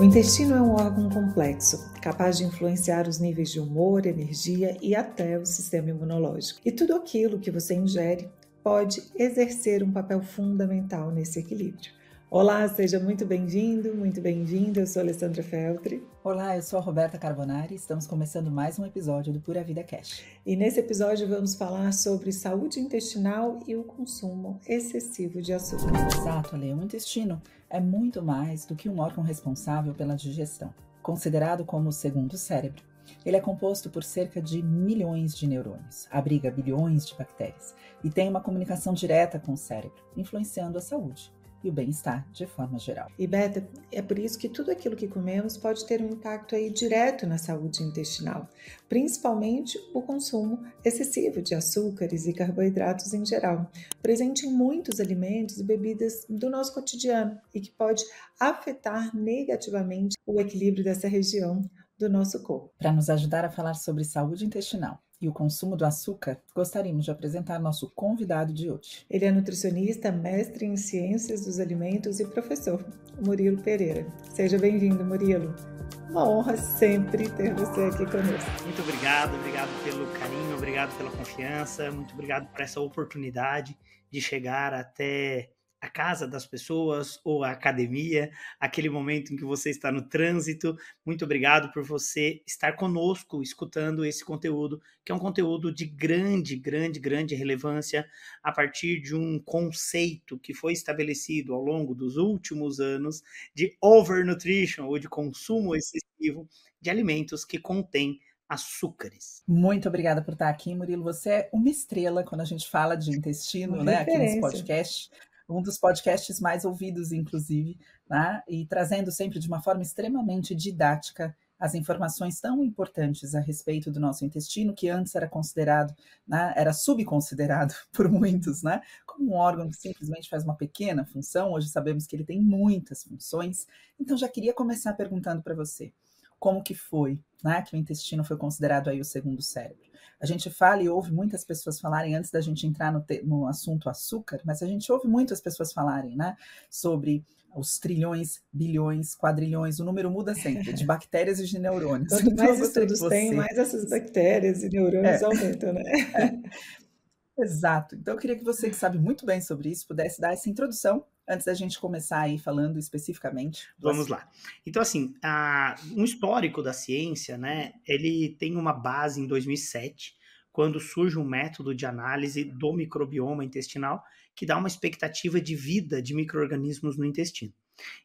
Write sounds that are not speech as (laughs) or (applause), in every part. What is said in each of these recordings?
O intestino é um órgão complexo, capaz de influenciar os níveis de humor, energia e até o sistema imunológico. E tudo aquilo que você ingere pode exercer um papel fundamental nesse equilíbrio. Olá, seja muito bem-vindo, muito bem-vinda. Eu sou Alessandra Feltri. Olá, eu sou a Roberta Carbonari. Estamos começando mais um episódio do Pura Vida Cash. E nesse episódio vamos falar sobre saúde intestinal e o consumo excessivo de açúcar. Exato, Ale. O intestino é muito mais do que um órgão responsável pela digestão. Considerado como o segundo cérebro, ele é composto por cerca de milhões de neurônios, abriga bilhões de bactérias e tem uma comunicação direta com o cérebro, influenciando a saúde e o bem-estar de forma geral. E Beta, é por isso que tudo aquilo que comemos pode ter um impacto aí direto na saúde intestinal, principalmente o consumo excessivo de açúcares e carboidratos em geral, presente em muitos alimentos e bebidas do nosso cotidiano e que pode afetar negativamente o equilíbrio dessa região do nosso corpo. Para nos ajudar a falar sobre saúde intestinal, e o consumo do açúcar, gostaríamos de apresentar nosso convidado de hoje. Ele é nutricionista, mestre em ciências dos alimentos e professor, Murilo Pereira. Seja bem-vindo, Murilo. Uma honra sempre ter você aqui conosco. Muito obrigado, obrigado pelo carinho, obrigado pela confiança, muito obrigado por essa oportunidade de chegar até a casa das pessoas ou a academia, aquele momento em que você está no trânsito. Muito obrigado por você estar conosco escutando esse conteúdo, que é um conteúdo de grande, grande, grande relevância a partir de um conceito que foi estabelecido ao longo dos últimos anos de overnutrition ou de consumo excessivo de alimentos que contêm açúcares. Muito obrigada por estar aqui, Murilo. Você é uma estrela quando a gente fala de (laughs) intestino, uma né, aqui nesse podcast um dos podcasts mais ouvidos, inclusive, né? e trazendo sempre de uma forma extremamente didática as informações tão importantes a respeito do nosso intestino, que antes era considerado, né, era subconsiderado (laughs) por muitos, né, como um órgão que simplesmente faz uma pequena função. Hoje sabemos que ele tem muitas funções. Então já queria começar perguntando para você, como que foi, né, que o intestino foi considerado aí o segundo cérebro? A gente fala e ouve muitas pessoas falarem, antes da gente entrar no, te, no assunto açúcar, mas a gente ouve muitas pessoas falarem, né, sobre os trilhões, bilhões, quadrilhões, o número muda sempre, de bactérias e de neurônios. Quanto mais então, estudos você... tem, mais essas bactérias e neurônios é. aumentam, né? É. Exato. Então, eu queria que você, que sabe muito bem sobre isso, pudesse dar essa introdução antes da gente começar aí falando especificamente. Vamos lá. Então, assim, a, um histórico da ciência, né, ele tem uma base em 2007, quando surge um método de análise do microbioma intestinal que dá uma expectativa de vida de micro-organismos no intestino.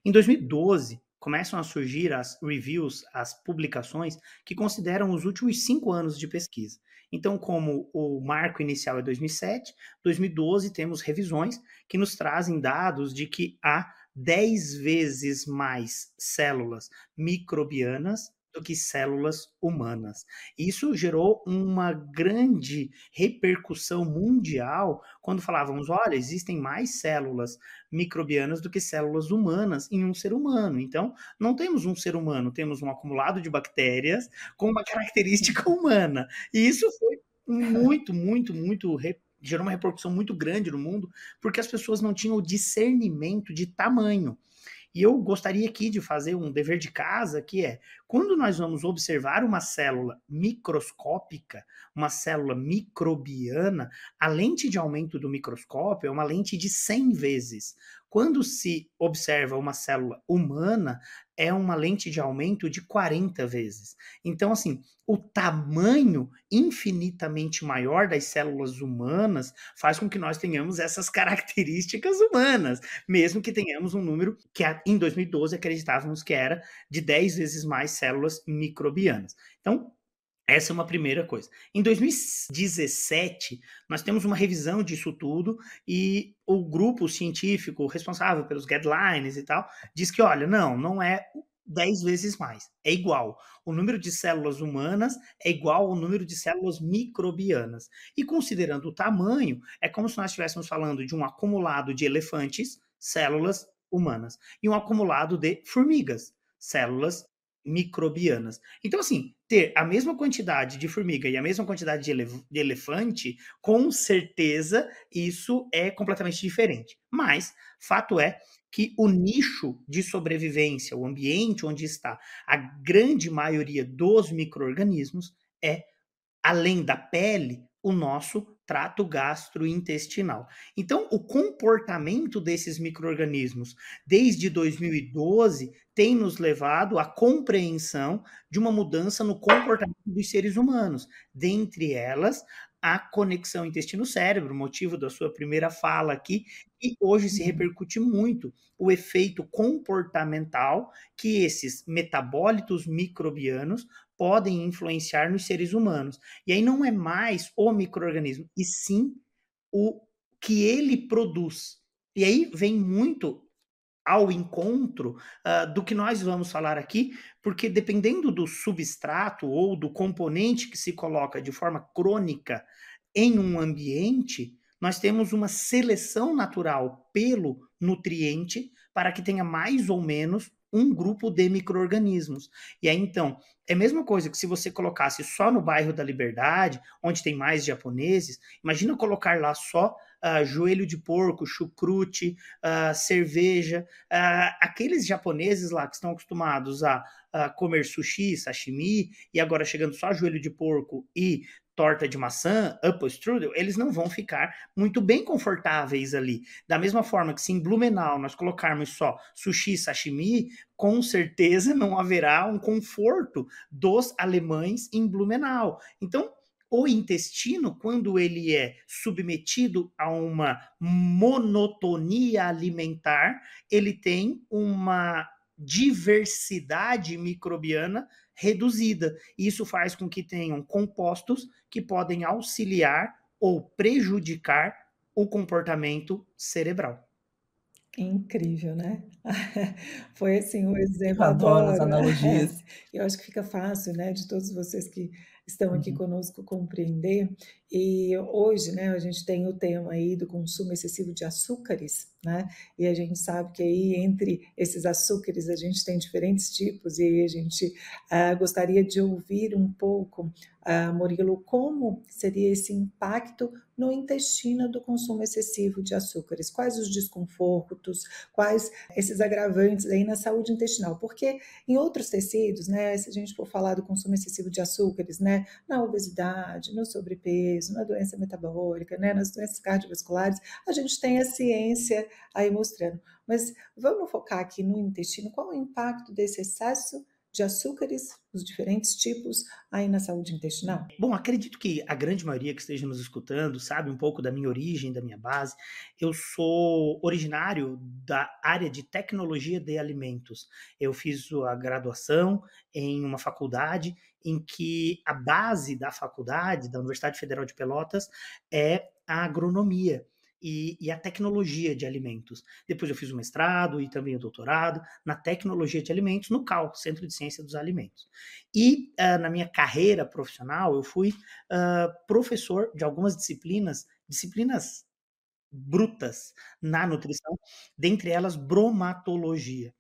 Em 2012, começam a surgir as reviews, as publicações, que consideram os últimos cinco anos de pesquisa. Então, como o marco inicial é 2007, 2012 temos revisões que nos trazem dados de que há 10 vezes mais células microbianas do que células humanas. Isso gerou uma grande repercussão mundial quando falávamos: olha, existem mais células microbianas do que células humanas em um ser humano. Então, não temos um ser humano, temos um acumulado de bactérias com uma característica (laughs) humana. E isso foi muito, muito, muito gerou uma repercussão muito grande no mundo, porque as pessoas não tinham o discernimento de tamanho. E eu gostaria aqui de fazer um dever de casa, que é, quando nós vamos observar uma célula microscópica, uma célula microbiana, a lente de aumento do microscópio é uma lente de 100 vezes. Quando se observa uma célula humana, é uma lente de aumento de 40 vezes. Então, assim, o tamanho infinitamente maior das células humanas faz com que nós tenhamos essas (laughs) características humanas, mesmo que tenhamos um número que em 2012 acreditávamos que era de 10 vezes mais células microbianas. Então, essa é uma primeira coisa. Em 2017, nós temos uma revisão disso tudo e o grupo científico responsável pelos guidelines e tal diz que, olha, não, não é 10 vezes mais, é igual. O número de células humanas é igual ao número de células microbianas. E considerando o tamanho, é como se nós estivéssemos falando de um acumulado de elefantes, células humanas, e um acumulado de formigas, células microbianas. Então, assim, ter a mesma quantidade de formiga e a mesma quantidade de, elef de elefante, com certeza isso é completamente diferente. Mas, fato é que o nicho de sobrevivência, o ambiente onde está a grande maioria dos micro-organismos, é, além da pele, o nosso trato gastrointestinal. Então, o comportamento desses micro-organismos desde 2012 tem nos levado à compreensão de uma mudança no comportamento dos seres humanos, dentre elas a conexão intestino-cérebro, motivo da sua primeira fala aqui, e hoje se uhum. repercute muito o efeito comportamental que esses metabólitos microbianos podem influenciar nos seres humanos. E aí não é mais o microorganismo, e sim o que ele produz. E aí vem muito ao encontro uh, do que nós vamos falar aqui, porque dependendo do substrato ou do componente que se coloca de forma crônica em um ambiente, nós temos uma seleção natural pelo nutriente para que tenha mais ou menos um grupo de micro-organismos. E aí, então, é a mesma coisa que se você colocasse só no bairro da Liberdade, onde tem mais japoneses, imagina colocar lá só uh, joelho de porco, chucrute, uh, cerveja, uh, aqueles japoneses lá que estão acostumados a comer sushi, sashimi, e agora chegando só joelho de porco e torta de maçã, apple strudel, eles não vão ficar muito bem confortáveis ali. Da mesma forma que se em Blumenau nós colocarmos só sushi, sashimi, com certeza não haverá um conforto dos alemães em Blumenau. Então, o intestino, quando ele é submetido a uma monotonia alimentar, ele tem uma diversidade microbiana reduzida. Isso faz com que tenham compostos que podem auxiliar ou prejudicar o comportamento cerebral. Incrível, né? (laughs) Foi assim um exemplo. Eu adoro, adoro as analogias. (laughs) Eu acho que fica fácil, né, de todos vocês que estão aqui uhum. conosco compreender. E hoje, né, a gente tem o tema aí do consumo excessivo de açúcares, né? E a gente sabe que aí entre esses açúcares a gente tem diferentes tipos e a gente uh, gostaria de ouvir um pouco uh, Murilo, como seria esse impacto no intestino do consumo excessivo de açúcares? Quais os desconfortos? Quais esses agravantes aí na saúde intestinal? Porque em outros tecidos, né, se a gente for falar do consumo excessivo de açúcares, né, na obesidade, no sobrepeso, na doença metabólica, né, nas doenças cardiovasculares, a gente tem a ciência aí mostrando. Mas vamos focar aqui no intestino, qual o impacto desse excesso de açúcares, os diferentes tipos, aí na saúde intestinal? Bom, acredito que a grande maioria que esteja nos escutando sabe um pouco da minha origem, da minha base. Eu sou originário da área de tecnologia de alimentos. Eu fiz a graduação em uma faculdade em que a base da faculdade, da Universidade Federal de Pelotas, é a agronomia e, e, a tecnologia de alimentos. Depois eu fiz o mestrado e também o doutorado na tecnologia de alimentos no CAL, Centro de Ciência dos Alimentos. E uh, na minha carreira profissional, eu fui uh, professor de algumas disciplinas, disciplinas brutas na nutrição, dentre elas bromatologia.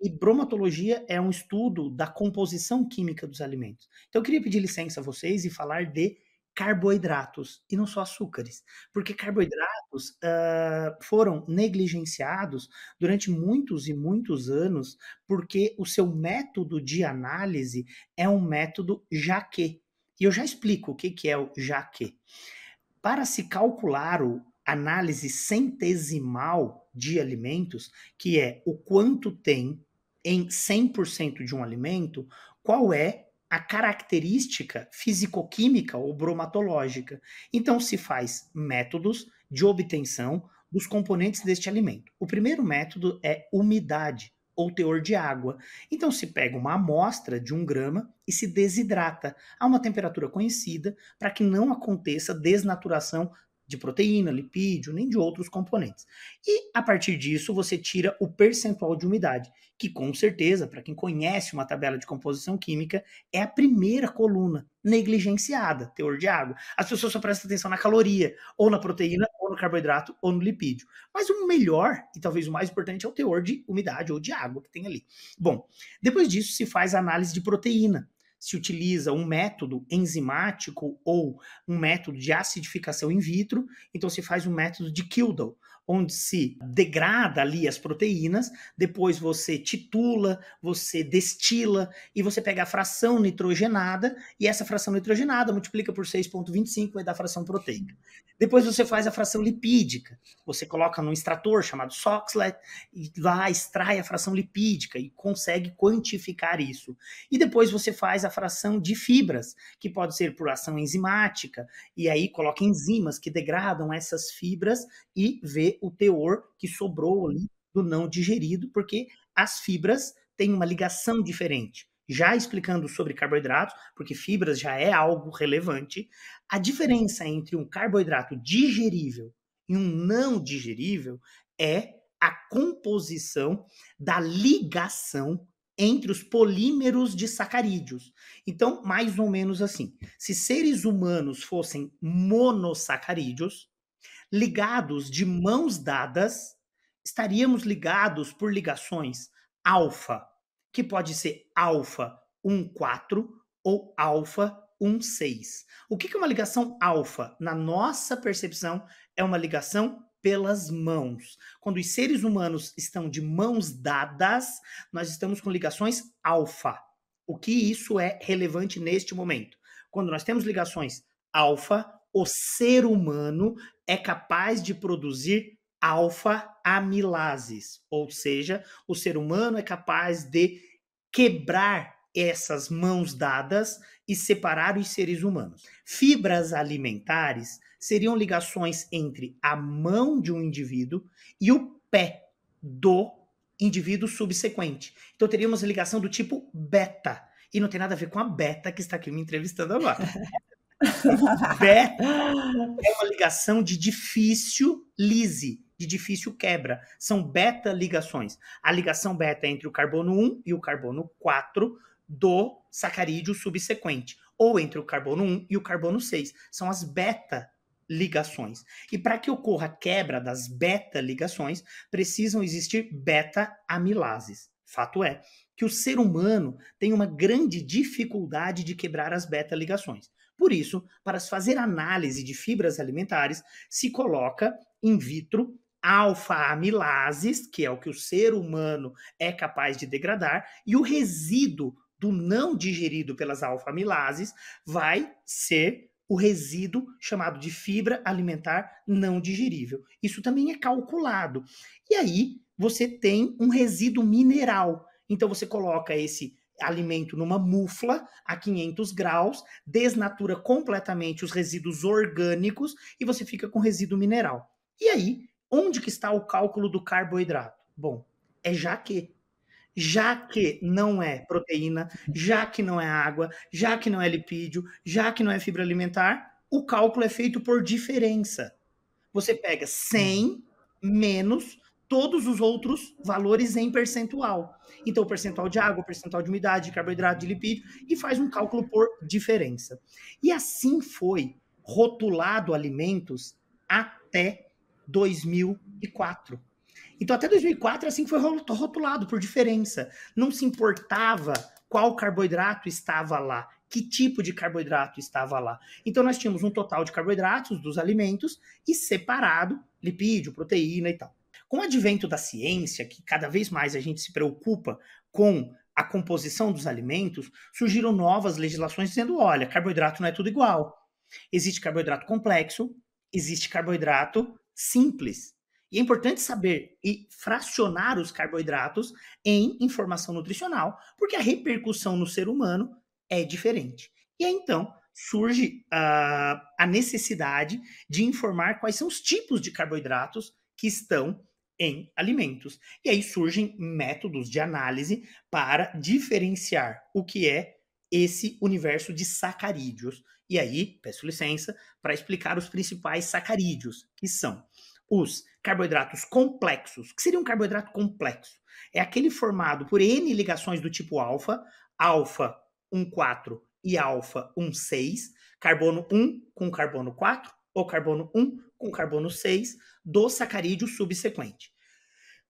E bromatologia é um estudo da composição química dos alimentos. Então eu queria pedir licença a vocês e falar de carboidratos e não só açúcares, porque carboidratos uh, foram negligenciados durante muitos e muitos anos, porque o seu método de análise é um método jaque. E eu já explico o que, que é o jaque. Para se calcular o análise centesimal de alimentos, que é o quanto tem em 100% de um alimento, qual é a característica fisicoquímica ou bromatológica. Então, se faz métodos de obtenção dos componentes deste alimento. O primeiro método é umidade ou teor de água. Então, se pega uma amostra de um grama e se desidrata a uma temperatura conhecida para que não aconteça desnaturação de proteína, lipídio, nem de outros componentes. E a partir disso você tira o percentual de umidade, que com certeza, para quem conhece uma tabela de composição química, é a primeira coluna negligenciada, teor de água. As pessoas só prestam atenção na caloria, ou na proteína, ou no carboidrato, ou no lipídio. Mas o melhor, e talvez o mais importante, é o teor de umidade ou de água que tem ali. Bom, depois disso se faz a análise de proteína se utiliza um método enzimático ou um método de acidificação in vitro, então se faz um método de Kildall, onde se degrada ali as proteínas, depois você titula, você destila e você pega a fração nitrogenada e essa fração nitrogenada multiplica por 6.25 vai dar a fração proteica. Depois você faz a fração lipídica. Você coloca num extrator chamado Soxhlet e lá extrai a fração lipídica e consegue quantificar isso. E depois você faz a fração de fibras, que pode ser por ação enzimática, e aí coloca enzimas que degradam essas fibras e vê o teor que sobrou ali do não digerido, porque as fibras têm uma ligação diferente. Já explicando sobre carboidratos, porque fibras já é algo relevante, a diferença entre um carboidrato digerível e um não digerível é a composição da ligação entre os polímeros de sacarídeos. Então, mais ou menos assim: se seres humanos fossem monossacarídeos, ligados de mãos dadas, estaríamos ligados por ligações alfa, que pode ser alfa 1,4 ou alfa 1,6. O que é uma ligação alfa? Na nossa percepção, é uma ligação pelas mãos. Quando os seres humanos estão de mãos dadas, nós estamos com ligações alfa. O que isso é relevante neste momento? Quando nós temos ligações alfa, o ser humano é capaz de produzir alfa-amilases, ou seja, o ser humano é capaz de quebrar essas mãos dadas e separar os seres humanos. Fibras alimentares seriam ligações entre a mão de um indivíduo e o pé do indivíduo subsequente. Então teríamos ligação do tipo beta. E não tem nada a ver com a beta que está aqui me entrevistando agora. (laughs) beta (laughs) é uma ligação de difícil lise, de difícil quebra. São beta ligações. A ligação beta é entre o carbono 1 e o carbono 4 do sacarídeo subsequente, ou entre o carbono 1 e o carbono 6. São as beta ligações. E para que ocorra a quebra das beta ligações, precisam existir beta amilases. Fato é que o ser humano tem uma grande dificuldade de quebrar as beta ligações. Por isso, para se fazer análise de fibras alimentares, se coloca in vitro alfa-amilases, que é o que o ser humano é capaz de degradar, e o resíduo do não digerido pelas alfa-amilases vai ser o resíduo chamado de fibra alimentar não digerível. Isso também é calculado. E aí você tem um resíduo mineral. Então você coloca esse alimento numa mufla a 500 graus, desnatura completamente os resíduos orgânicos e você fica com resíduo mineral. E aí, onde que está o cálculo do carboidrato? Bom, é já que já que não é proteína, já que não é água, já que não é lipídio, já que não é fibra alimentar, o cálculo é feito por diferença. Você pega 100 menos todos os outros valores em percentual. Então, percentual de água, percentual de umidade, de carboidrato, de lipídio, e faz um cálculo por diferença. E assim foi rotulado alimentos até 2004. Então, até 2004, assim foi rotulado por diferença. Não se importava qual carboidrato estava lá, que tipo de carboidrato estava lá. Então, nós tínhamos um total de carboidratos dos alimentos e separado lipídio, proteína e tal. Com o advento da ciência, que cada vez mais a gente se preocupa com a composição dos alimentos, surgiram novas legislações dizendo: olha, carboidrato não é tudo igual. Existe carboidrato complexo, existe carboidrato simples. E é importante saber e fracionar os carboidratos em informação nutricional, porque a repercussão no ser humano é diferente. E aí, então, surge uh, a necessidade de informar quais são os tipos de carboidratos que estão em alimentos. E aí surgem métodos de análise para diferenciar o que é esse universo de sacarídeos. E aí, peço licença para explicar os principais sacarídeos, que são os carboidratos complexos. O que seria um carboidrato complexo? É aquele formado por N ligações do tipo alfa, alfa 1,4 e alfa 1,6, carbono 1 com carbono 4, ou carbono 1 com carbono 6 do sacarídeo subsequente.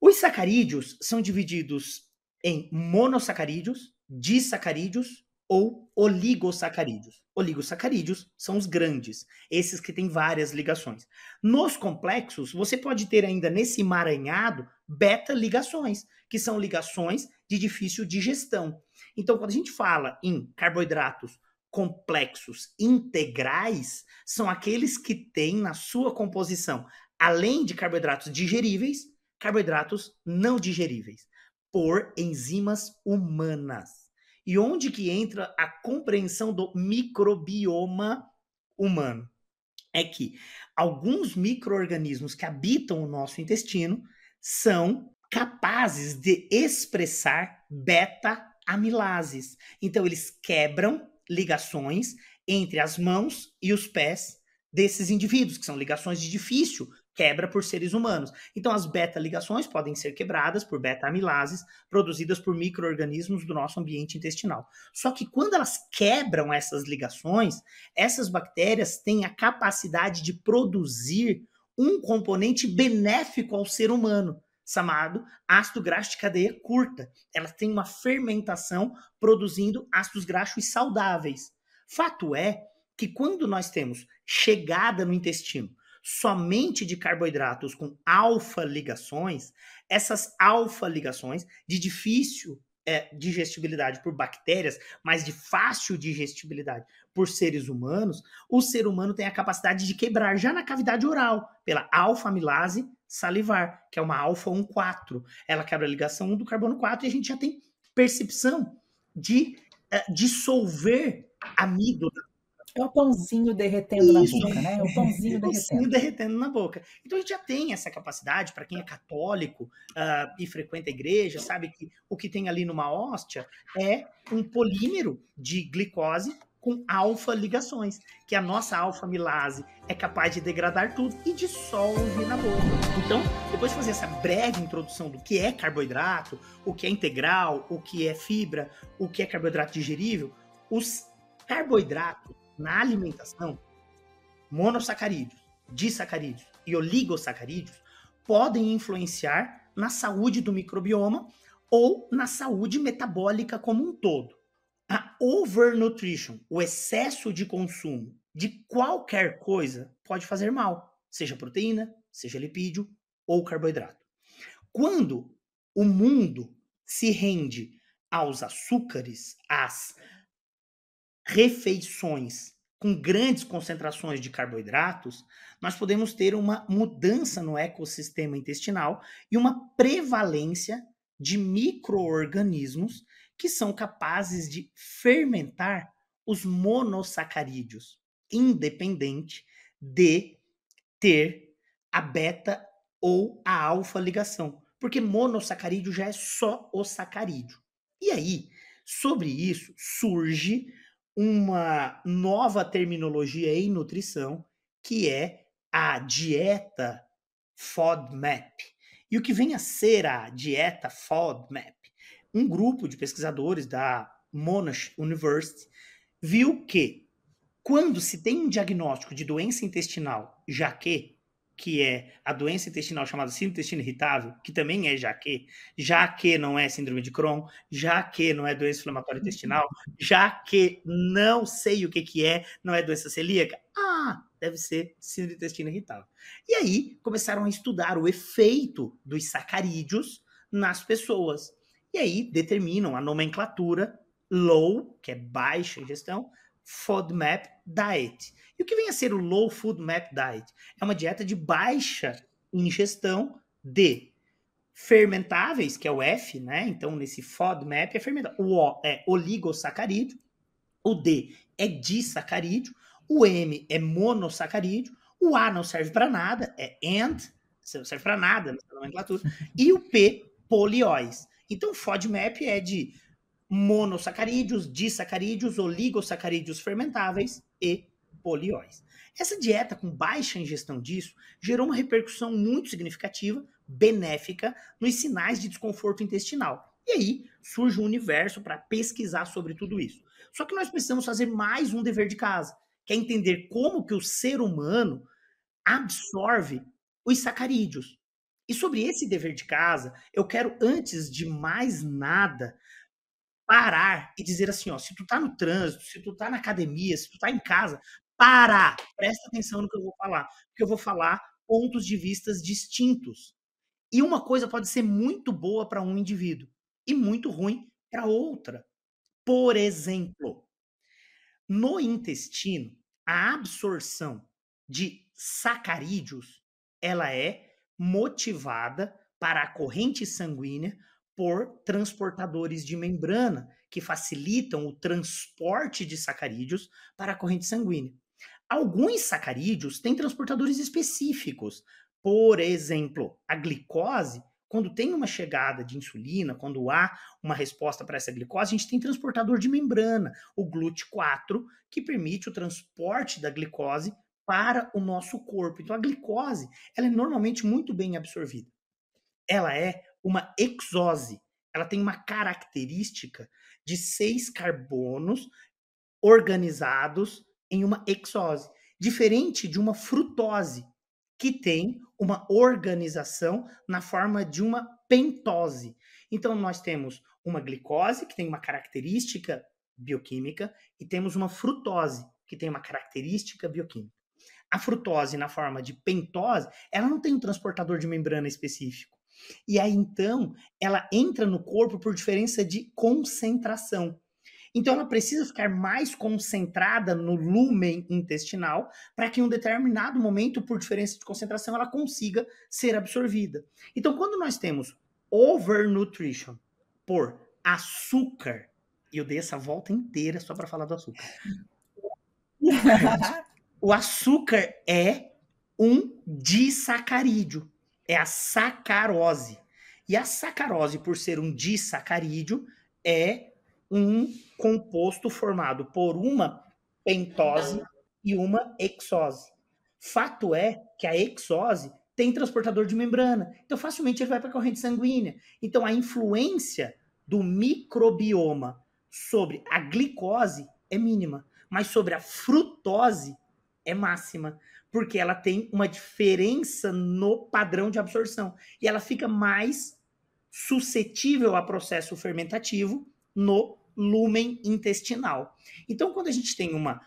Os sacarídeos são divididos em monossacarídeos, disacarídeos ou oligosacarídeos. Oligosacarídeos são os grandes, esses que têm várias ligações. Nos complexos, você pode ter ainda nesse emaranhado beta-ligações, que são ligações de difícil digestão. Então, quando a gente fala em carboidratos complexos integrais, são aqueles que têm na sua composição, além de carboidratos digeríveis, carboidratos não digeríveis, por enzimas humanas. E onde que entra a compreensão do microbioma humano? É que alguns micro-organismos que habitam o nosso intestino são capazes de expressar beta-amilases. Então, eles quebram ligações entre as mãos e os pés desses indivíduos, que são ligações de difícil quebra por seres humanos. Então, as beta-ligações podem ser quebradas por beta-amilases produzidas por micro-organismos do nosso ambiente intestinal. Só que quando elas quebram essas ligações, essas bactérias têm a capacidade de produzir um componente benéfico ao ser humano, chamado ácido graxo de cadeia curta. Elas têm uma fermentação produzindo ácidos graxos saudáveis. Fato é que quando nós temos chegada no intestino somente de carboidratos com alfa-ligações, essas alfa-ligações de difícil é, digestibilidade por bactérias, mas de fácil digestibilidade por seres humanos, o ser humano tem a capacidade de quebrar já na cavidade oral, pela alfa-amilase salivar, que é uma alfa-1,4. Ela quebra a ligação 1 do carbono 4 e a gente já tem percepção de uh, dissolver amido é o pãozinho derretendo Isso. na boca, né? É o pãozinho, é (laughs) o pãozinho derretendo. na boca. Então a gente já tem essa capacidade, para quem é católico uh, e frequenta a igreja, sabe que o que tem ali numa hóstia é um polímero de glicose com alfa-ligações, que a nossa alfa-milase é capaz de degradar tudo e dissolve na boca. Então, depois de fazer essa breve introdução do que é carboidrato, o que é integral, o que é fibra, o que é carboidrato digerível, os carboidratos na alimentação, monossacarídeos, disacarídeos e oligosacarídeos podem influenciar na saúde do microbioma ou na saúde metabólica como um todo. Overnutrition, o excesso de consumo de qualquer coisa, pode fazer mal, seja proteína, seja lipídio ou carboidrato. Quando o mundo se rende aos açúcares, às refeições com grandes concentrações de carboidratos, nós podemos ter uma mudança no ecossistema intestinal e uma prevalência de microorganismos que são capazes de fermentar os monossacarídeos, independente de ter a beta ou a alfa ligação, porque monossacarídeo já é só o sacarídeo. E aí, sobre isso surge uma nova terminologia em nutrição, que é a dieta FODMAP. E o que vem a ser a dieta FODMAP? Um grupo de pesquisadores da Monash University viu que quando se tem um diagnóstico de doença intestinal, já que é a doença intestinal chamada síndrome intestino irritável, que também é já que, já que não é síndrome de Crohn, já que não é doença inflamatória intestinal, já que não sei o que, que é, não é doença celíaca, ah, deve ser síndrome intestino irritável. E aí começaram a estudar o efeito dos sacarídeos nas pessoas. E aí determinam a nomenclatura low, que é baixa ingestão, FODMAP diet. E o que vem a ser o Low Food Map Diet? É uma dieta de baixa ingestão de fermentáveis, que é o F, né? Então, nesse FODMAP é fermentável. O O é oligosacarídeo, o D é disacarídeo, o M é monossacarídeo, o A não serve para nada, é AND, não serve para nada nessa nomenclatura, e o P, polióis. Então, FODMAP é de monossacarídeos, disacarídeos, oligosacarídeos fermentáveis e polióis. Essa dieta com baixa ingestão disso gerou uma repercussão muito significativa, benéfica, nos sinais de desconforto intestinal. E aí surge um universo para pesquisar sobre tudo isso. Só que nós precisamos fazer mais um dever de casa, que é entender como que o ser humano absorve os sacarídeos. E sobre esse dever de casa, eu quero, antes de mais nada, parar e dizer assim, ó, se tu tá no trânsito, se tu tá na academia, se tu tá em casa, para, presta atenção no que eu vou falar, porque eu vou falar pontos de vistas distintos. E uma coisa pode ser muito boa para um indivíduo e muito ruim para outra. Por exemplo, no intestino, a absorção de sacarídeos, ela é motivada para a corrente sanguínea por transportadores de membrana que facilitam o transporte de sacarídeos para a corrente sanguínea. Alguns sacarídeos têm transportadores específicos. Por exemplo, a glicose, quando tem uma chegada de insulina, quando há uma resposta para essa glicose, a gente tem transportador de membrana, o GLUT4, que permite o transporte da glicose para o nosso corpo. Então a glicose, ela é normalmente muito bem absorvida. Ela é uma exose. Ela tem uma característica de seis carbonos organizados em uma exose, diferente de uma frutose, que tem uma organização na forma de uma pentose. Então, nós temos uma glicose, que tem uma característica bioquímica, e temos uma frutose, que tem uma característica bioquímica. A frutose, na forma de pentose, ela não tem um transportador de membrana específico. E aí, então, ela entra no corpo por diferença de concentração. Então, ela precisa ficar mais concentrada no lumen intestinal para que em um determinado momento, por diferença de concentração, ela consiga ser absorvida. Então, quando nós temos overnutrition por açúcar, eu dei essa volta inteira só para falar do açúcar. (laughs) o açúcar é um disacarídeo, é a sacarose. E a sacarose, por ser um disacarídeo, é um composto formado por uma pentose e uma exose. Fato é que a exose tem transportador de membrana, então facilmente ele vai para a corrente sanguínea. Então a influência do microbioma sobre a glicose é mínima, mas sobre a frutose é máxima, porque ela tem uma diferença no padrão de absorção e ela fica mais suscetível a processo fermentativo no lumen intestinal. Então, quando a gente tem uma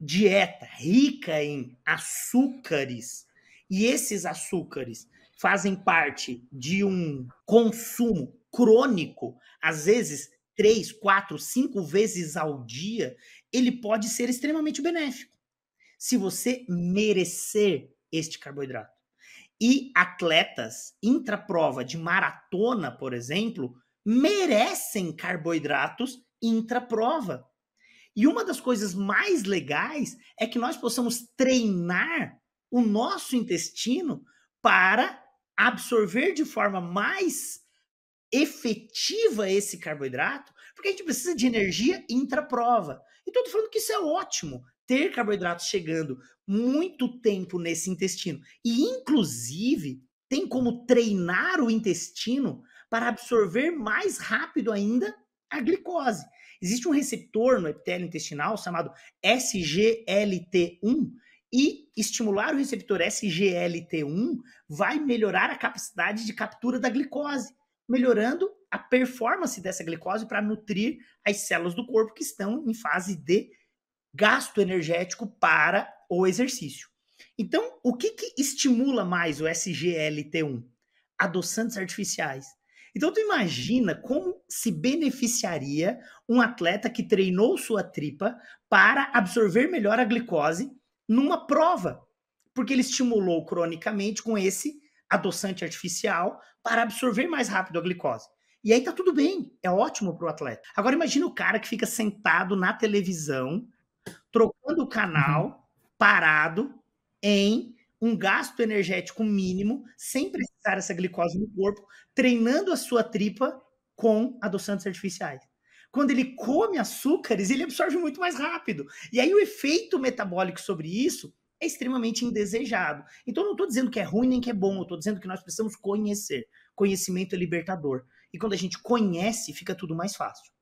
dieta rica em açúcares, e esses açúcares fazem parte de um consumo crônico, às vezes três, quatro, cinco vezes ao dia, ele pode ser extremamente benéfico. Se você merecer este carboidrato. E atletas intraprova de maratona, por exemplo, merecem carboidratos intraprova. E uma das coisas mais legais é que nós possamos treinar o nosso intestino para absorver de forma mais efetiva esse carboidrato, porque a gente precisa de energia intraprova. Então, estou falando que isso é ótimo, ter carboidratos chegando muito tempo nesse intestino. E, inclusive, tem como treinar o intestino para absorver mais rápido ainda a glicose. Existe um receptor no epitélio intestinal chamado SGLT1 e estimular o receptor SGLT1 vai melhorar a capacidade de captura da glicose, melhorando a performance dessa glicose para nutrir as células do corpo que estão em fase de gasto energético para o exercício. Então, o que, que estimula mais o SGLT1? Adoçantes artificiais. Então tu imagina como se beneficiaria um atleta que treinou sua tripa para absorver melhor a glicose numa prova, porque ele estimulou cronicamente com esse adoçante artificial para absorver mais rápido a glicose. E aí tá tudo bem, é ótimo para o atleta. Agora imagina o cara que fica sentado na televisão, trocando o canal, uhum. parado em um gasto energético mínimo, sem precisar essa glicose no corpo, treinando a sua tripa com adoçantes artificiais. Quando ele come açúcares, ele absorve muito mais rápido. E aí o efeito metabólico sobre isso é extremamente indesejado. Então eu não estou dizendo que é ruim nem que é bom, eu estou dizendo que nós precisamos conhecer. Conhecimento é libertador. E quando a gente conhece, fica tudo mais fácil.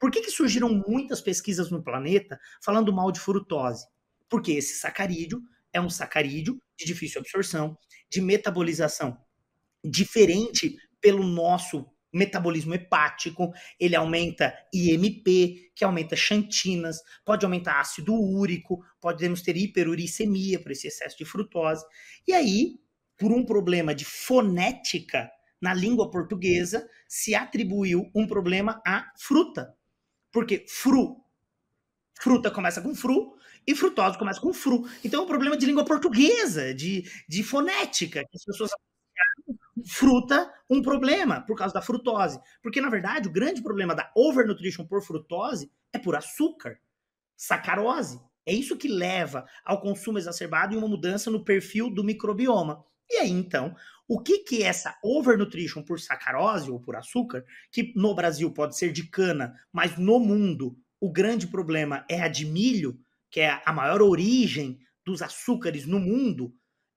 Por que, que surgiram muitas pesquisas no planeta falando mal de frutose? Porque esse sacarídeo é um sacarídeo de difícil absorção, de metabolização diferente pelo nosso metabolismo hepático, ele aumenta IMP, que aumenta xantinas, pode aumentar ácido úrico, podemos ter hiperuricemia por esse excesso de frutose. E aí, por um problema de fonética na língua portuguesa, se atribuiu um problema à fruta. Porque fru, fruta começa com fru, e frutose começa com fru. Então é um problema de língua portuguesa, de, de fonética, que as pessoas fruta um problema por causa da frutose. Porque, na verdade, o grande problema da overnutrition por frutose é por açúcar, sacarose. É isso que leva ao consumo exacerbado e uma mudança no perfil do microbioma. E aí, então, o que que é essa overnutrition por sacarose ou por açúcar, que no Brasil pode ser de cana, mas no mundo o grande problema é a de milho, que é a maior origem dos açúcares no mundo,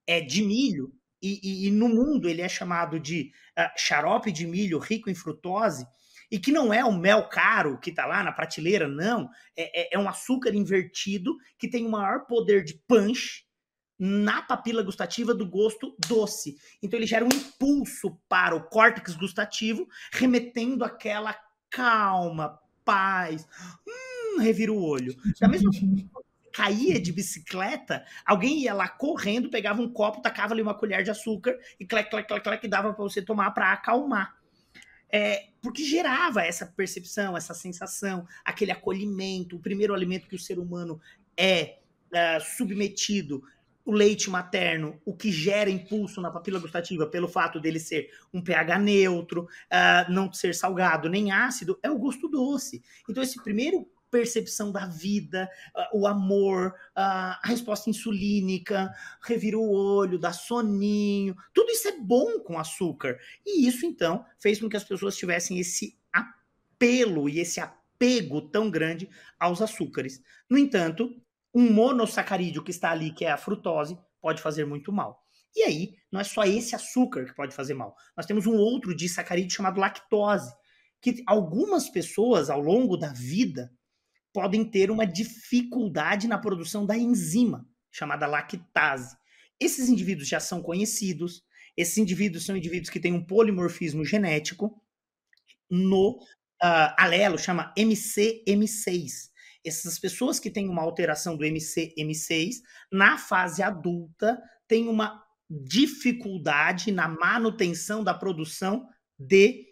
é de milho, e, e, e no mundo ele é chamado de uh, xarope de milho rico em frutose, e que não é um mel caro que está lá na prateleira, não. É, é, é, um açúcar invertido que tem o maior poder de punch na papila gustativa do gosto doce. Então ele gera um impulso para o córtex gustativo, remetendo aquela calma, paz. Hum, revira o olho. Da mesma caía de bicicleta, alguém ia lá correndo, pegava um copo, tacava ali uma colher de açúcar e clec, clec, clec, clec, dava para você tomar para acalmar. É, porque gerava essa percepção, essa sensação, aquele acolhimento, o primeiro alimento que o ser humano é uh, submetido, o leite materno, o que gera impulso na papila gustativa pelo fato dele ser um pH neutro, uh, não ser salgado nem ácido, é o gosto doce. Então, esse primeiro percepção da vida, uh, o amor, uh, a resposta insulínica, revira o olho, dá soninho, tudo isso é bom com açúcar. E isso, então, fez com que as pessoas tivessem esse apelo e esse apego tão grande aos açúcares. No entanto, um monossacarídeo que está ali, que é a frutose, pode fazer muito mal. E aí, não é só esse açúcar que pode fazer mal. Nós temos um outro disacarídeo chamado lactose, que algumas pessoas, ao longo da vida, podem ter uma dificuldade na produção da enzima, chamada lactase. Esses indivíduos já são conhecidos, esses indivíduos são indivíduos que têm um polimorfismo genético no uh, alelo, chama MCM6. Essas pessoas que têm uma alteração do MCM6, na fase adulta, têm uma dificuldade na manutenção da produção de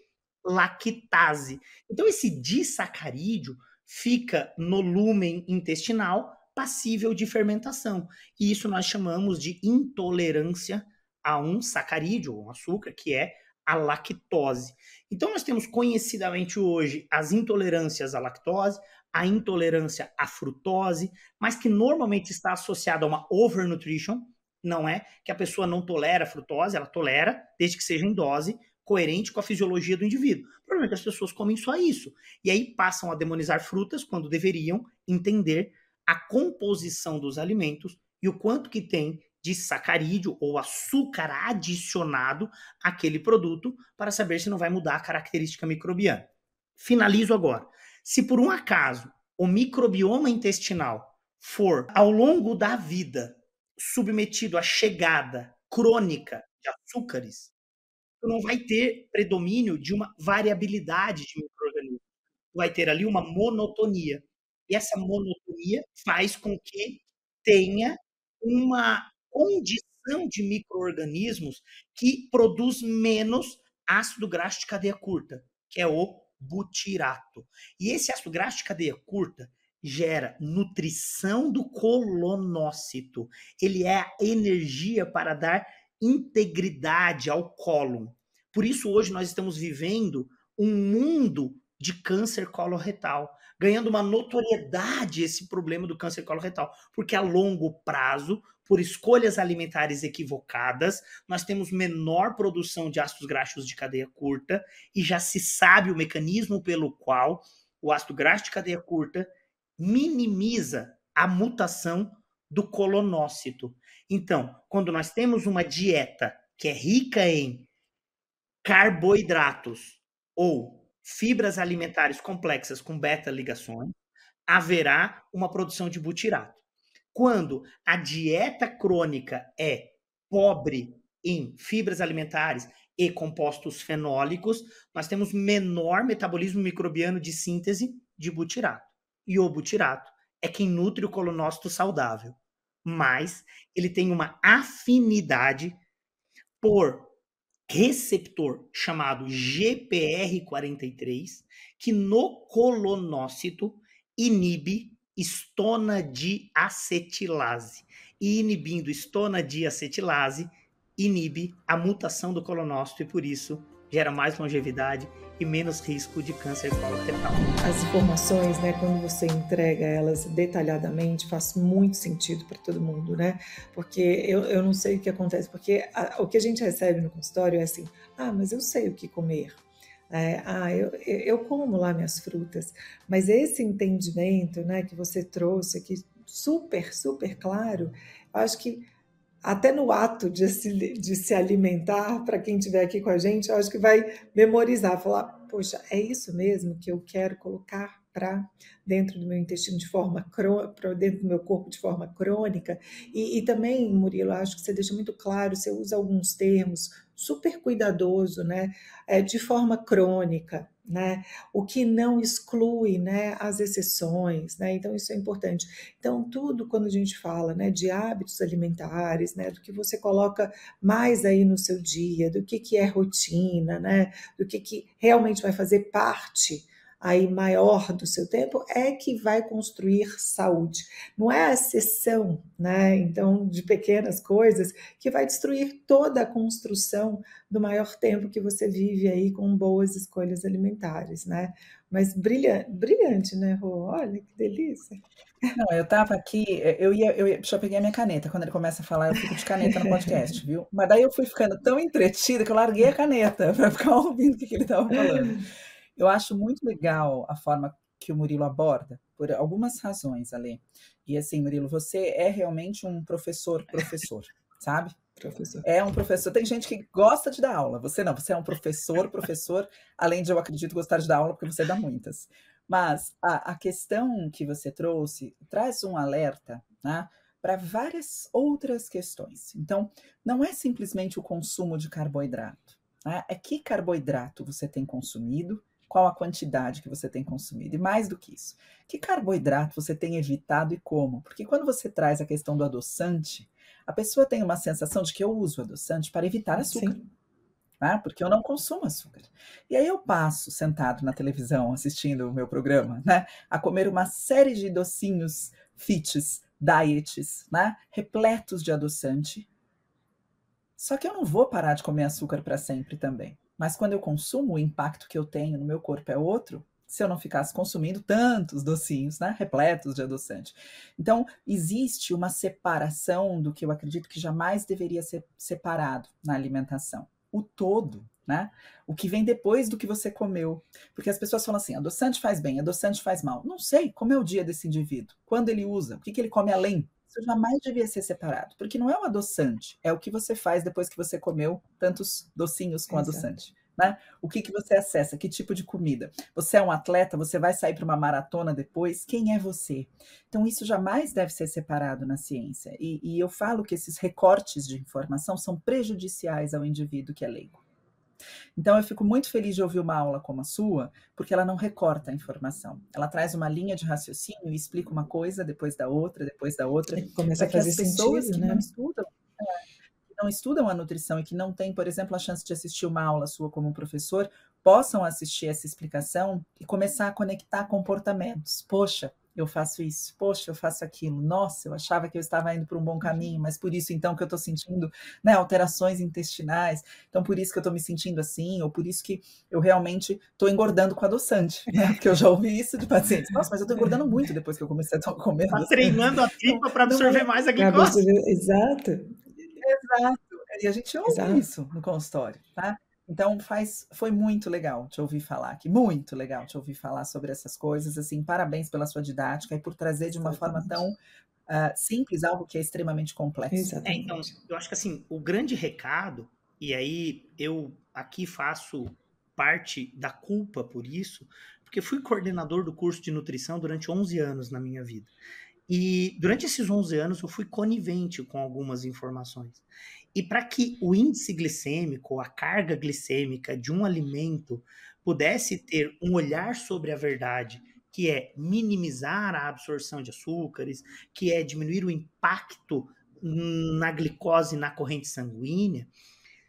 lactase. Então, esse disacarídeo fica no lumen intestinal passível de fermentação. E isso nós chamamos de intolerância a um sacarídeo, um açúcar, que é a lactose. Então nós temos conhecidamente hoje as intolerâncias à lactose, a intolerância à frutose, mas que normalmente está associada a uma overnutrition, não é que a pessoa não tolera a frutose, ela tolera, desde que seja em dose, coerente com a fisiologia do indivíduo. O problema é que as pessoas comem só isso. E aí passam a demonizar frutas quando deveriam entender a composição dos alimentos e o quanto que tem de sacarídeo ou açúcar adicionado àquele produto para saber se não vai mudar a característica microbiana. Finalizo agora. Se por um acaso o microbioma intestinal for ao longo da vida submetido à chegada crônica de açúcares, não vai ter predomínio de uma variabilidade de microorganismos. Vai ter ali uma monotonia. E essa monotonia faz com que tenha uma condição de microorganismos que produz menos ácido graxo de cadeia curta, que é o butirato. E esse ácido graxo de cadeia curta gera nutrição do colonócito. Ele é a energia para dar integridade ao cólon. Por isso, hoje, nós estamos vivendo um mundo de câncer coloretal, ganhando uma notoriedade esse problema do câncer coloretal, porque a longo prazo, por escolhas alimentares equivocadas, nós temos menor produção de ácidos graxos de cadeia curta e já se sabe o mecanismo pelo qual o ácido graxo de cadeia curta minimiza a mutação do colonócito. Então, quando nós temos uma dieta que é rica em carboidratos ou fibras alimentares complexas com beta-ligações, haverá uma produção de butirato. Quando a dieta crônica é pobre em fibras alimentares e compostos fenólicos, nós temos menor metabolismo microbiano de síntese de butirato. E o butirato é quem nutre o colonócito saudável, mas ele tem uma afinidade por receptor chamado GPR43, que no colonócito inibe estona de acetilase. E inibindo estona de acetilase, inibe a mutação do colonócito e por isso gera mais longevidade e menos risco de câncer coloretal. As informações, né, quando você entrega elas detalhadamente, faz muito sentido para todo mundo, né? Porque eu, eu não sei o que acontece, porque a, o que a gente recebe no consultório é assim: ah, mas eu sei o que comer. É, ah, eu, eu como lá minhas frutas, mas esse entendimento né, que você trouxe aqui, super, super claro, acho que até no ato de se, de se alimentar, para quem estiver aqui com a gente, acho que vai memorizar, falar, poxa, é isso mesmo que eu quero colocar para dentro do meu intestino de forma para dentro do meu corpo de forma crônica? E, e também Murilo acho que você deixa muito claro você usa alguns termos super cuidadoso né é, de forma crônica né? O que não exclui, né, as exceções, né? Então isso é importante. Então tudo quando a gente fala, né, de hábitos alimentares, né, do que você coloca mais aí no seu dia, do que que é rotina, né, do que que realmente vai fazer parte aí maior do seu tempo é que vai construir saúde. Não é a exceção, né? Então, de pequenas coisas que vai destruir toda a construção do maior tempo que você vive aí com boas escolhas alimentares, né? Mas brilhante, brilhante, né, Rô? Olha que delícia. Não, eu tava aqui, eu ia, eu ia, já peguei a minha caneta. Quando ele começa a falar, eu fico de caneta no podcast, (laughs) viu? Mas daí eu fui ficando tão entretida que eu larguei a caneta (laughs) para ficar ouvindo o que ele estava falando. Eu acho muito legal a forma que o Murilo aborda, por algumas razões, Ale. E assim, Murilo, você é realmente um professor, professor, sabe? Professor. É um professor. Tem gente que gosta de dar aula. Você não, você é um professor, professor, (laughs) além de eu acredito gostar de dar aula, porque você dá muitas. Mas a, a questão que você trouxe traz um alerta né, para várias outras questões. Então, não é simplesmente o consumo de carboidrato. Né? É que carboidrato você tem consumido qual a quantidade que você tem consumido. E mais do que isso, que carboidrato você tem evitado e como? Porque quando você traz a questão do adoçante, a pessoa tem uma sensação de que eu uso adoçante para evitar açúcar. Né? Porque eu não consumo açúcar. E aí eu passo sentado na televisão assistindo o meu programa, né? A comer uma série de docinhos fits, diets, né? Repletos de adoçante. Só que eu não vou parar de comer açúcar para sempre também. Mas quando eu consumo, o impacto que eu tenho no meu corpo é outro, se eu não ficasse consumindo tantos docinhos, né, repletos de adoçante. Então, existe uma separação do que eu acredito que jamais deveria ser separado na alimentação. O todo, né? O que vem depois do que você comeu. Porque as pessoas falam assim: adoçante faz bem, adoçante faz mal. Não sei como é o dia desse indivíduo, quando ele usa, o que, que ele come além. Isso jamais devia ser separado, porque não é o adoçante, é o que você faz depois que você comeu tantos docinhos com Exato. adoçante. Né? O que, que você acessa? Que tipo de comida? Você é um atleta? Você vai sair para uma maratona depois? Quem é você? Então, isso jamais deve ser separado na ciência. E, e eu falo que esses recortes de informação são prejudiciais ao indivíduo que é leigo. Então, eu fico muito feliz de ouvir uma aula como a sua, porque ela não recorta a informação. Ela traz uma linha de raciocínio e explica uma coisa depois da outra, depois da outra. E começa a fazer as pessoas sentido, que né? não estudam, é, que não estudam a nutrição e que não têm, por exemplo, a chance de assistir uma aula sua como professor, possam assistir essa explicação e começar a conectar comportamentos. Poxa, eu faço isso, poxa, eu faço aquilo, nossa, eu achava que eu estava indo para um bom caminho, mas por isso então que eu estou sentindo né, alterações intestinais, então por isso que eu estou me sentindo assim, ou por isso que eu realmente estou engordando com adoçante, (laughs) né? Porque eu já ouvi isso de pacientes, nossa, mas eu estou engordando muito depois que eu comecei a comer. Está treinando a tripa para absorver é, mais a glicose. Exato. Exato. E a gente ouve Exato. isso no consultório, tá? Então faz, foi muito legal te ouvir falar aqui, muito legal te ouvir falar sobre essas coisas. Assim, parabéns pela sua didática e por trazer de uma Exatamente. forma tão uh, simples algo que é extremamente complexo. É, então, eu acho que assim o grande recado e aí eu aqui faço parte da culpa por isso, porque fui coordenador do curso de nutrição durante 11 anos na minha vida. E durante esses 11 anos eu fui conivente com algumas informações. E para que o índice glicêmico, a carga glicêmica de um alimento pudesse ter um olhar sobre a verdade, que é minimizar a absorção de açúcares, que é diminuir o impacto na glicose na corrente sanguínea,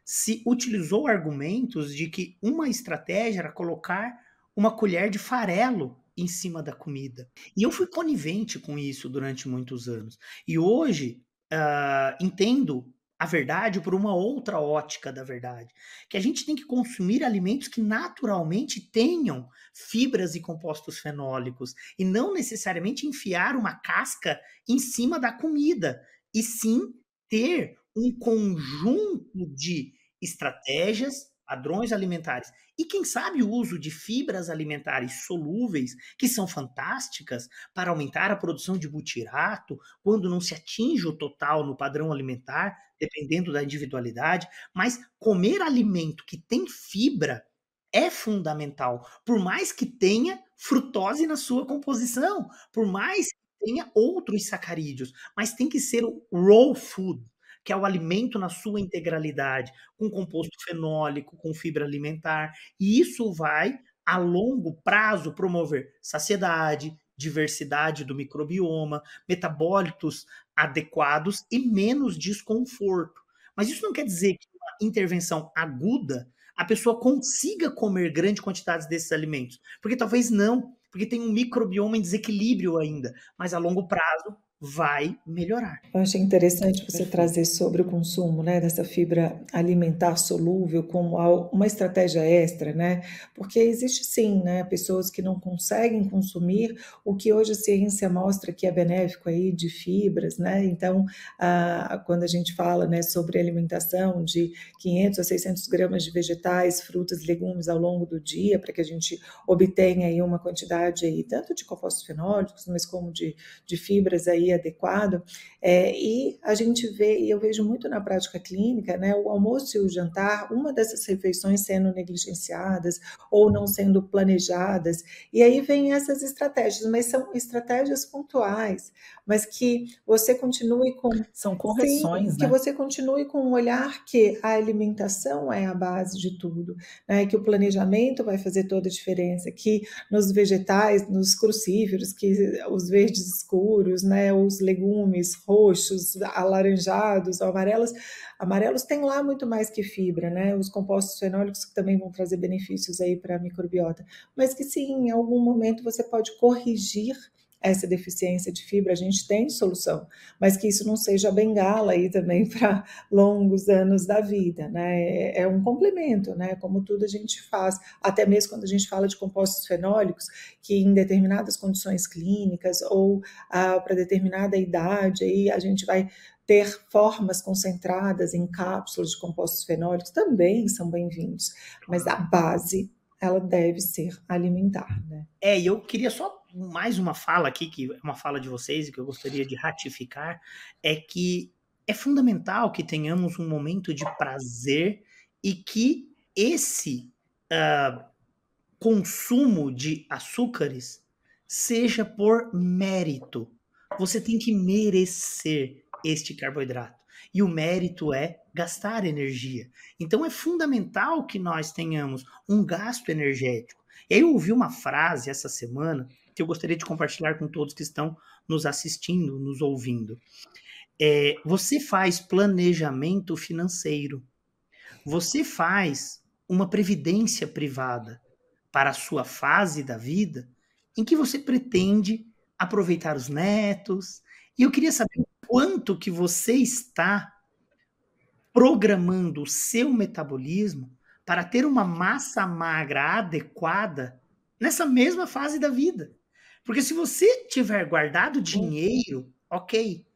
se utilizou argumentos de que uma estratégia era colocar uma colher de farelo em cima da comida. E eu fui conivente com isso durante muitos anos. E hoje uh, entendo a verdade por uma outra ótica da verdade. Que a gente tem que consumir alimentos que naturalmente tenham fibras e compostos fenólicos e não necessariamente enfiar uma casca em cima da comida, e sim ter um conjunto de estratégias, padrões alimentares e quem sabe o uso de fibras alimentares solúveis, que são fantásticas para aumentar a produção de butirato, quando não se atinge o total no padrão alimentar, dependendo da individualidade, mas comer alimento que tem fibra é fundamental, por mais que tenha frutose na sua composição, por mais que tenha outros sacarídeos, mas tem que ser o raw food, que é o alimento na sua integralidade, com composto fenólico, com fibra alimentar, e isso vai, a longo prazo, promover saciedade, diversidade do microbioma, metabólitos adequados e menos desconforto. Mas isso não quer dizer que uma intervenção aguda a pessoa consiga comer grandes quantidades desses alimentos, porque talvez não, porque tem um microbioma em desequilíbrio ainda, mas a longo prazo vai melhorar. Eu achei interessante você trazer sobre o consumo, né, dessa fibra alimentar solúvel como uma estratégia extra, né? Porque existe sim, né, pessoas que não conseguem consumir o que hoje a ciência mostra que é benéfico aí de fibras, né? Então, a, quando a gente fala, né, sobre alimentação de 500 a 600 gramas de vegetais, frutas, legumes ao longo do dia, para que a gente obtenha aí uma quantidade aí tanto de compostos fenólicos, mas como de, de fibras aí adequado. É, e a gente vê, e eu vejo muito na prática clínica, né, o almoço e o jantar, uma dessas refeições sendo negligenciadas ou não sendo planejadas. E aí vem essas estratégias, mas são estratégias pontuais, mas que você continue com. São correções, sim, né? Que você continue com um olhar que a alimentação é a base de tudo, né? que o planejamento vai fazer toda a diferença, que nos vegetais, nos crucíferos, que os verdes escuros, né? os legumes roxos, alaranjados, amarelos, amarelos tem lá muito mais que fibra, né? Os compostos fenólicos que também vão trazer benefícios aí para a microbiota, mas que sim, em algum momento você pode corrigir essa deficiência de fibra, a gente tem solução, mas que isso não seja bengala aí também (laughs) para longos anos da vida, né? É, é um complemento, né? Como tudo a gente faz, até mesmo quando a gente fala de compostos fenólicos, que em determinadas condições clínicas ou ah, para determinada idade, aí a gente vai ter formas concentradas em cápsulas de compostos fenólicos também são bem-vindos, mas a base ela deve ser alimentar, né? É, e eu queria só mais uma fala aqui, que é uma fala de vocês e que eu gostaria de ratificar, é que é fundamental que tenhamos um momento de prazer e que esse uh, consumo de açúcares seja por mérito. Você tem que merecer este carboidrato. E o mérito é gastar energia. Então é fundamental que nós tenhamos um gasto energético. Eu ouvi uma frase essa semana que eu gostaria de compartilhar com todos que estão nos assistindo, nos ouvindo. É, você faz planejamento financeiro. Você faz uma previdência privada para a sua fase da vida em que você pretende aproveitar os netos. E eu queria saber quanto que você está programando o seu metabolismo para ter uma massa magra adequada nessa mesma fase da vida. Porque se você tiver guardado dinheiro, ok.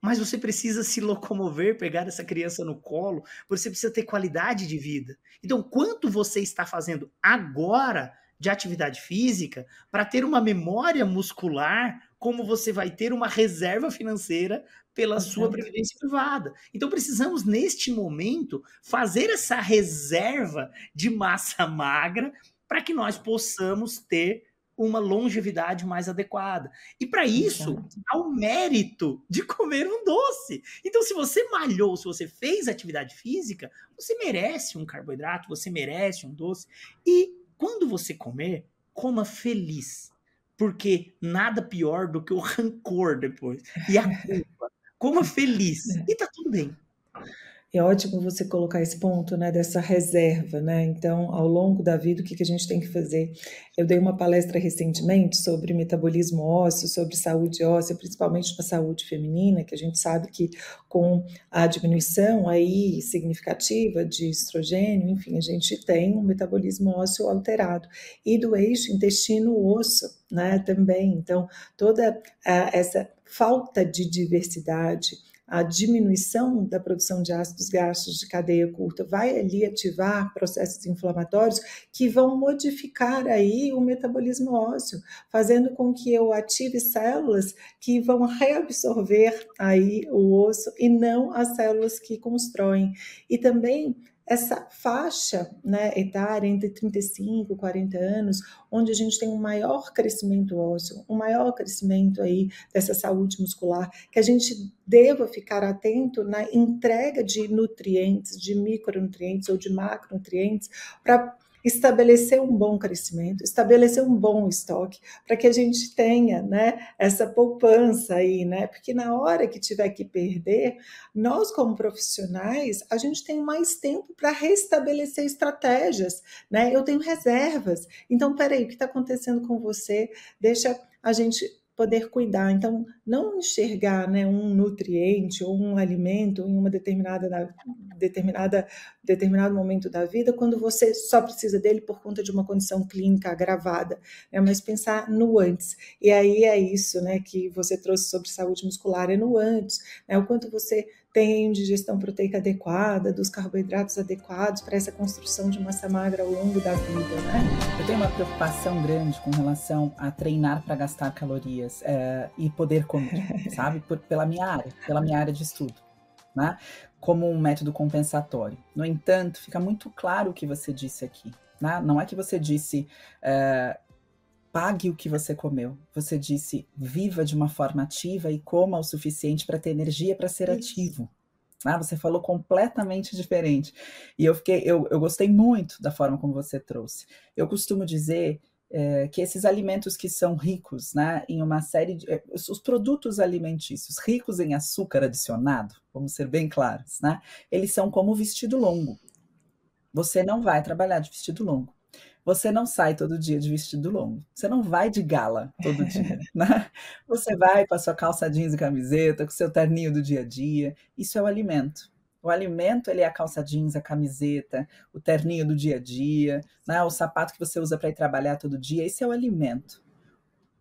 Mas você precisa se locomover, pegar essa criança no colo, você precisa ter qualidade de vida. Então, quanto você está fazendo agora de atividade física para ter uma memória muscular, como você vai ter uma reserva financeira pela sua previdência privada. Então precisamos neste momento fazer essa reserva de massa (laughs) magra para que nós possamos ter uma longevidade mais adequada. E para isso, há o mérito de comer um doce. Então, se você malhou, se você fez atividade física, você merece um carboidrato, você merece um doce. E quando você comer, coma feliz. Porque nada pior do que o rancor depois. E a culpa. Coma feliz. (laughs) E tá tudo bem. É ótimo você colocar esse ponto, né, dessa reserva, né? Então, ao longo da vida, o que, que a gente tem que fazer? Eu dei uma palestra recentemente sobre metabolismo ósseo, sobre saúde óssea, principalmente na saúde feminina, que a gente sabe que com a diminuição aí significativa de estrogênio, enfim, a gente tem um metabolismo ósseo alterado e do eixo intestino-osso, né, também. Então, toda essa falta de diversidade a diminuição da produção de ácidos gástricos de cadeia curta vai ali ativar processos inflamatórios que vão modificar aí o metabolismo ósseo, fazendo com que eu ative células que vão reabsorver aí o osso e não as células que constroem. E também essa faixa né, etária entre 35 e 40 anos, onde a gente tem um maior crescimento ósseo, um maior crescimento aí dessa saúde muscular, que a gente deva ficar atento na entrega de nutrientes, de micronutrientes ou de macronutrientes para estabelecer um bom crescimento, estabelecer um bom estoque, para que a gente tenha, né, essa poupança aí, né? Porque na hora que tiver que perder, nós como profissionais, a gente tem mais tempo para restabelecer estratégias, né? Eu tenho reservas. Então, peraí, o que está acontecendo com você? Deixa a gente poder cuidar. Então, não enxergar né, um nutriente ou um alimento em uma determinada, determinada determinado momento da vida quando você só precisa dele por conta de uma condição clínica agravada, né, mas pensar no antes. E aí é isso né, que você trouxe sobre saúde muscular, é no antes, né, o quanto você tem digestão proteica adequada, dos carboidratos adequados para essa construção de massa magra ao longo da vida. Né? Eu tenho uma preocupação grande com relação a treinar para gastar calorias é, e poder comer, (laughs) sabe? Por, pela minha área, pela minha área de estudo. Né? Como um método compensatório. No entanto, fica muito claro o que você disse aqui. Né? Não é que você disse é, pague o que você comeu. Você disse viva de uma forma ativa e coma o suficiente para ter energia para ser Isso. ativo. Ah, você falou completamente diferente. E eu fiquei, eu, eu gostei muito da forma como você trouxe. Eu costumo dizer é, que esses alimentos que são ricos né, em uma série de. É, os produtos alimentícios ricos em açúcar adicionado, vamos ser bem claros, né, eles são como o vestido longo. Você não vai trabalhar de vestido longo. Você não sai todo dia de vestido longo. Você não vai de gala todo dia. Né? (laughs) Você vai com a sua calça jeans e camiseta, com o seu terninho do dia a dia. Isso é o alimento. O alimento ele é a calça jeans, a camiseta, o terninho do dia a dia, né? o sapato que você usa para ir trabalhar todo dia. Esse é o alimento.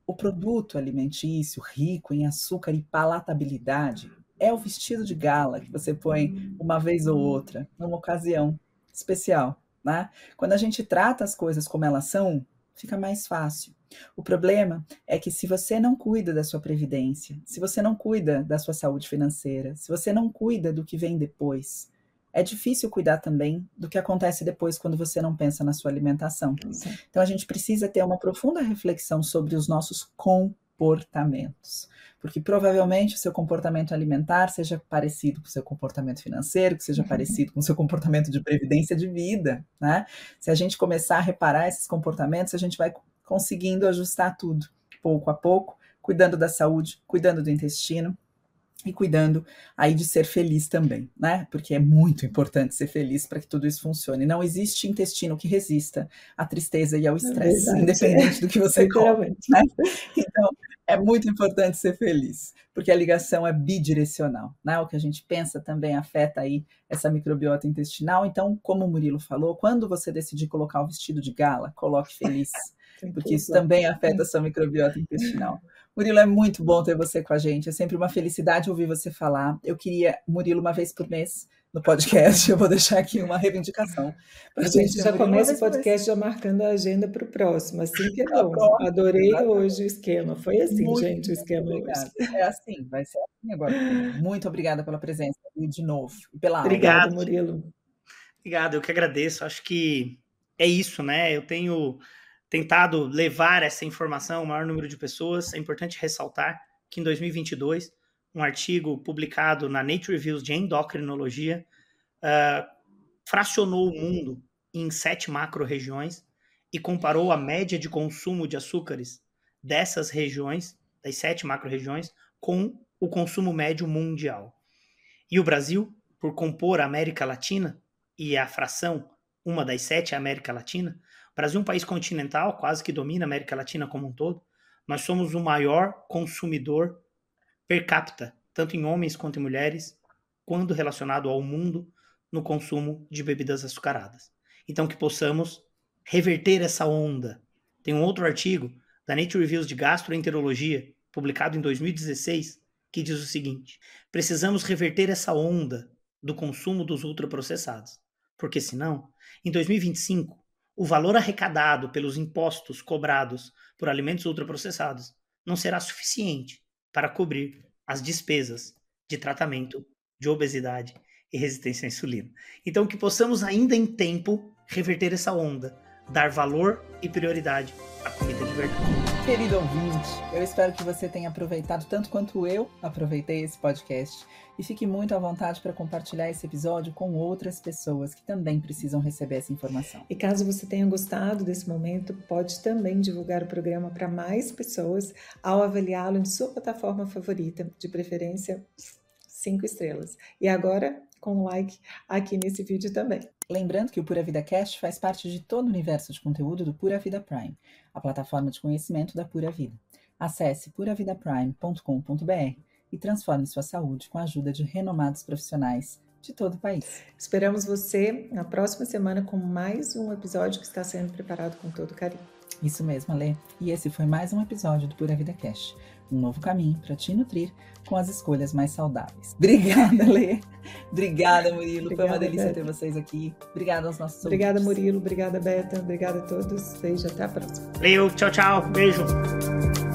O produto alimentício rico em açúcar e palatabilidade é o vestido de gala que você põe uma vez ou outra, numa ocasião especial. Né? Quando a gente trata as coisas como elas são, fica mais fácil. O problema é que se você não cuida da sua previdência, se você não cuida da sua saúde financeira, se você não cuida do que vem depois, é difícil cuidar também do que acontece depois quando você não pensa na sua alimentação. Sim. Então a gente precisa ter uma profunda reflexão sobre os nossos comportamentos porque provavelmente o seu comportamento alimentar seja parecido com o seu comportamento financeiro, que seja uhum. parecido com o seu comportamento de previdência de vida, né? Se a gente começar a reparar esses comportamentos, a gente vai conseguindo ajustar tudo, pouco a pouco, cuidando da saúde, cuidando do intestino, e cuidando aí de ser feliz também, né? Porque é muito importante ser feliz para que tudo isso funcione. Não existe intestino que resista à tristeza e ao é estresse, é independente do que você (laughs) come. Né? Então, é muito importante ser feliz, porque a ligação é bidirecional, né? O que a gente pensa também afeta aí essa microbiota intestinal. Então, como o Murilo falou, quando você decidir colocar o vestido de gala, coloque feliz, porque isso também afeta a sua microbiota intestinal. Murilo, é muito bom ter você com a gente. É sempre uma felicidade ouvir você falar. Eu queria, Murilo, uma vez por mês, no podcast. (laughs) Eu vou deixar aqui uma reivindicação. A gente já começa o podcast já marcando a agenda para o próximo. Assim que é bom. Próxima, Adorei exatamente. hoje o esquema. Foi assim, Muito gente, o esquema obrigada. hoje. É assim, vai ser assim agora. Muito obrigada pela presença e de novo. Pela Obrigado, Murilo. Obrigado, eu que agradeço. Acho que é isso, né? Eu tenho tentado levar essa informação ao maior número de pessoas. É importante ressaltar que em 2022, um artigo publicado na Nature Reviews de Endocrinologia uh, fracionou o mundo em sete macro-regiões e comparou a média de consumo de açúcares dessas regiões, das sete macro-regiões, com o consumo médio mundial. E o Brasil, por compor a América Latina e a fração, uma das sete é a América Latina, Brasil é um país continental, quase que domina a América Latina como um todo, nós somos o maior consumidor per capita, tanto em homens quanto em mulheres, quando relacionado ao mundo no consumo de bebidas açucaradas. Então, que possamos reverter essa onda. Tem um outro artigo da Nature Reviews de Gastroenterologia, publicado em 2016, que diz o seguinte: precisamos reverter essa onda do consumo dos ultraprocessados, porque senão, em 2025, o valor arrecadado pelos impostos cobrados por alimentos ultraprocessados não será suficiente para cobrir as despesas de tratamento de obesidade e resistência à insulina. Então, que possamos ainda em tempo reverter essa onda, dar valor e prioridade à comida de verdade. Querido ouvinte, eu espero que você tenha aproveitado tanto quanto eu aproveitei esse podcast e fique muito à vontade para compartilhar esse episódio com outras pessoas que também precisam receber essa informação. E caso você tenha gostado desse momento, pode também divulgar o programa para mais pessoas ao avaliá-lo em sua plataforma favorita, de preferência cinco estrelas. E agora, com um like aqui nesse vídeo também. Lembrando que o Pura Vida Cast faz parte de todo o universo de conteúdo do Pura Vida Prime, a plataforma de conhecimento da Pura Vida. Acesse puravidaprime.com.br e transforme sua saúde com a ajuda de renomados profissionais de todo o país. Esperamos você na próxima semana com mais um episódio que está sendo preparado com todo carinho. Isso mesmo, Alê. E esse foi mais um episódio do Pura Vida Cash um novo caminho para te nutrir com as escolhas mais saudáveis. (laughs) Obrigada, Lê. Obrigada, Murilo. Obrigada, Foi uma delícia Beta. ter vocês aqui. Obrigada aos nossos Obrigada, ouvintes. Murilo. Obrigada, Beta. Obrigada a todos. Beijo, até a próxima. Valeu, tchau, tchau. Beijo.